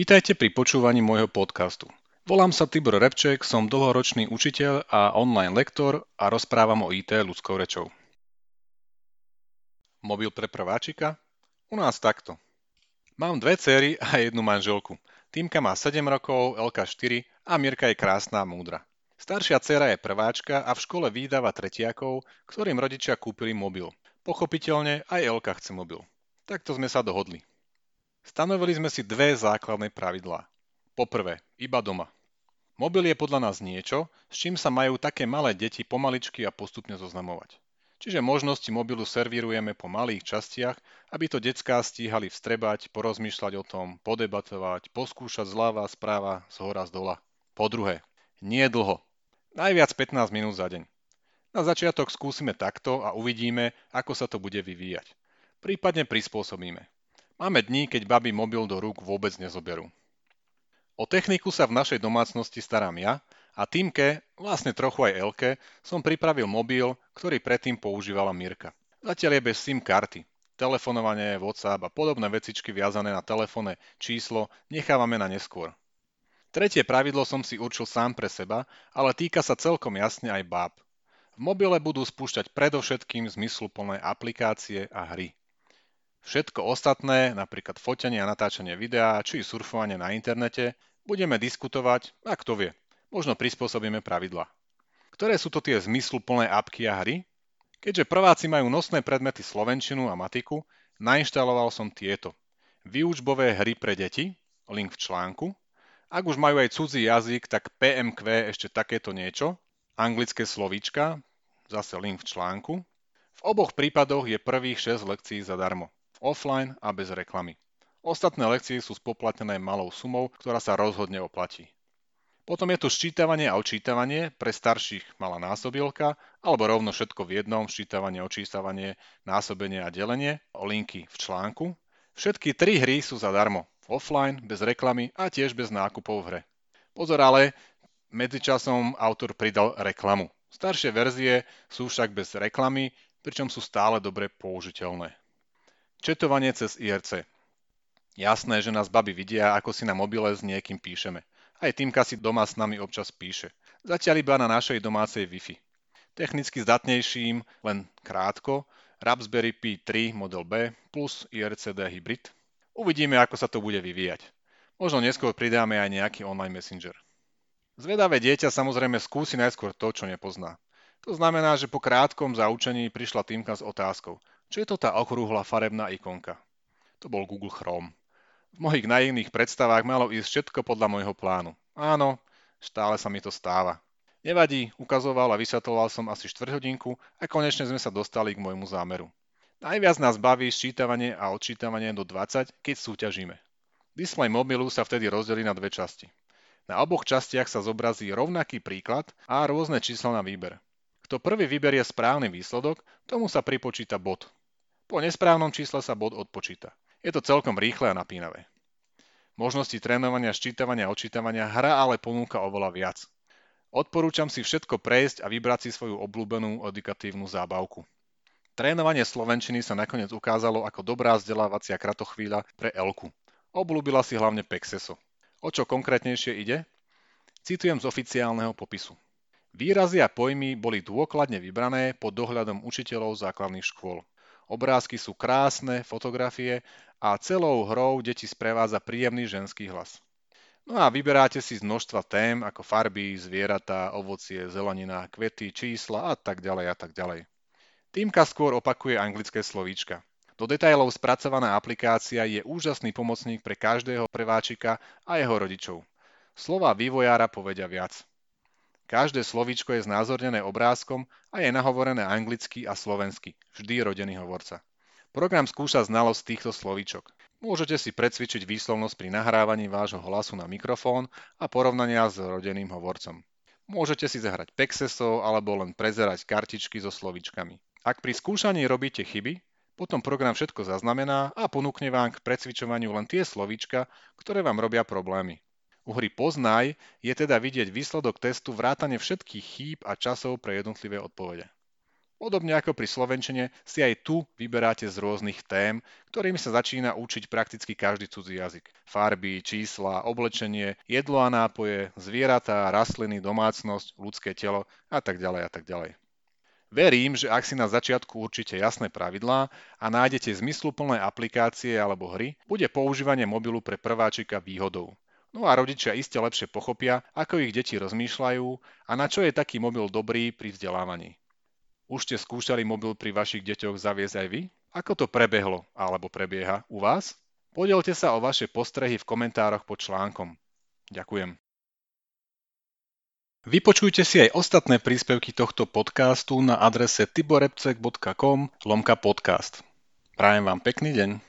Vítajte pri počúvaní môjho podcastu. Volám sa Tibor Repček, som dlhoročný učiteľ a online lektor a rozprávam o IT ľudskou rečou. Mobil pre prváčika? U nás takto. Mám dve cery a jednu manželku. Týmka má 7 rokov, Elka 4 a Mirka je krásna a múdra. Staršia dcera je prváčka a v škole výdava tretiakov, ktorým rodičia kúpili mobil. Pochopiteľne aj Elka chce mobil. Takto sme sa dohodli. Stanovili sme si dve základné pravidlá. Poprvé, iba doma. Mobil je podľa nás niečo, s čím sa majú také malé deti pomaličky a postupne zoznamovať. Čiže možnosti mobilu servírujeme po malých častiach, aby to detská stíhali vstrebať, porozmýšľať o tom, podebatovať, poskúšať zľava, správa, z hora, z dola. Po druhé, nie dlho. Najviac 15 minút za deň. Na začiatok skúsime takto a uvidíme, ako sa to bude vyvíjať. Prípadne prispôsobíme. Máme dní, keď baby mobil do rúk vôbec nezoberú. O techniku sa v našej domácnosti starám ja a Týmke, vlastne trochu aj Elke, som pripravil mobil, ktorý predtým používala Mirka. Zatiaľ je bez SIM karty. Telefonovanie, WhatsApp a podobné vecičky viazané na telefónne číslo nechávame na neskôr. Tretie pravidlo som si určil sám pre seba, ale týka sa celkom jasne aj báb. V mobile budú spúšťať predovšetkým zmysluplné aplikácie a hry. Všetko ostatné, napríklad fotenie a natáčanie videa, či surfovanie na internete, budeme diskutovať a kto vie, možno prispôsobíme pravidla. Ktoré sú to tie zmysluplné apky a hry? Keďže prváci majú nosné predmety slovenčinu a matiku, nainštaloval som tieto. Výučbové hry pre deti, link v článku. Ak už majú aj cudzí jazyk, tak PMQ ešte takéto niečo. Anglické slovíčka, zase link v článku. V oboch prípadoch je prvých 6 lekcií zadarmo offline a bez reklamy. Ostatné lekcie sú spoplatnené malou sumou, ktorá sa rozhodne oplatí. Potom je tu ščítavanie a očítavanie, pre starších malá násobilka, alebo rovno všetko v jednom, ščítavanie, očítavanie, násobenie a delenie, o linky v článku. Všetky tri hry sú zadarmo, offline, bez reklamy a tiež bez nákupov v hre. Pozor ale, medzičasom autor pridal reklamu. Staršie verzie sú však bez reklamy, pričom sú stále dobre použiteľné. Četovanie cez IRC. Jasné, že nás baby vidia, ako si na mobile s niekým píšeme. Aj Týmka si doma s nami občas píše. Zatiaľ iba na našej domácej Wi-Fi. Technicky zdatnejším, len krátko, Raspberry Pi 3 model B plus IRCD hybrid. Uvidíme, ako sa to bude vyvíjať. Možno neskôr pridáme aj nejaký online messenger. Zvedavé dieťa samozrejme skúsi najskôr to, čo nepozná. To znamená, že po krátkom zaučení prišla Týmka s otázkou. Čo je to tá okrúhla farebná ikonka? To bol Google Chrome. V mojich naivných predstavách malo ísť všetko podľa môjho plánu. Áno, stále sa mi to stáva. Nevadí, ukazoval a vysvetloval som asi 4 hodinku a konečne sme sa dostali k môjmu zámeru. Najviac nás baví sčítavanie a odčítavanie do 20, keď súťažíme. Displej mobilu sa vtedy rozdelí na dve časti. Na oboch častiach sa zobrazí rovnaký príklad a rôzne čísla na výber. Kto prvý vyberie správny výsledok, tomu sa pripočíta bod. Po nesprávnom čísle sa bod odpočíta. Je to celkom rýchle a napínavé. Možnosti trénovania, ščítavania a odčítavania hra ale ponúka oveľa viac. Odporúčam si všetko prejsť a vybrať si svoju obľúbenú edukatívnu zábavku. Trénovanie slovenčiny sa nakoniec ukázalo ako dobrá vzdelávacia kratochvíľa pre Elku. Obľúbila si hlavne Pexeso. O čo konkrétnejšie ide? Citujem z oficiálneho popisu. Výrazy a pojmy boli dôkladne vybrané pod dohľadom učiteľov základných škôl. Obrázky sú krásne, fotografie a celou hrou deti sprevádza príjemný ženský hlas. No a vyberáte si z množstva tém ako farby, zvieratá, ovocie, zelenina, kvety, čísla a tak ďalej a tak ďalej. Týmka skôr opakuje anglické slovíčka. Do detailov spracovaná aplikácia je úžasný pomocník pre každého preváčika a jeho rodičov. Slova vývojára povedia viac. Každé slovíčko je znázornené obrázkom a je nahovorené anglicky a slovensky, vždy rodený hovorca. Program skúša znalosť týchto slovíčok. Môžete si predsvičiť výslovnosť pri nahrávaní vášho hlasu na mikrofón a porovnania s rodeným hovorcom. Môžete si zahrať Pexeso alebo len prezerať kartičky so slovíčkami. Ak pri skúšaní robíte chyby, potom program všetko zaznamená a ponúkne vám k precvičovaniu len tie slovíčka, ktoré vám robia problémy. U hry Poznaj je teda vidieť výsledok testu vrátane všetkých chýb a časov pre jednotlivé odpovede. Podobne ako pri slovenčine si aj tu vyberáte z rôznych tém, ktorými sa začína učiť prakticky každý cudzí jazyk. Farby, čísla, oblečenie, jedlo a nápoje, zvieratá, rastliny, domácnosť, ľudské telo a tak ďalej a tak ďalej. Verím, že ak si na začiatku určite jasné pravidlá a nájdete zmysluplné aplikácie alebo hry, bude používanie mobilu pre prváčika výhodou. No a rodičia iste lepšie pochopia, ako ich deti rozmýšľajú a na čo je taký mobil dobrý pri vzdelávaní. Už ste skúšali mobil pri vašich deťoch zaviesť aj vy? Ako to prebehlo alebo prebieha u vás? Podielte sa o vaše postrehy v komentároch pod článkom. Ďakujem. Vypočujte si aj ostatné príspevky tohto podcastu na adrese tiborepcek.com lomka podcast. Prajem vám pekný deň.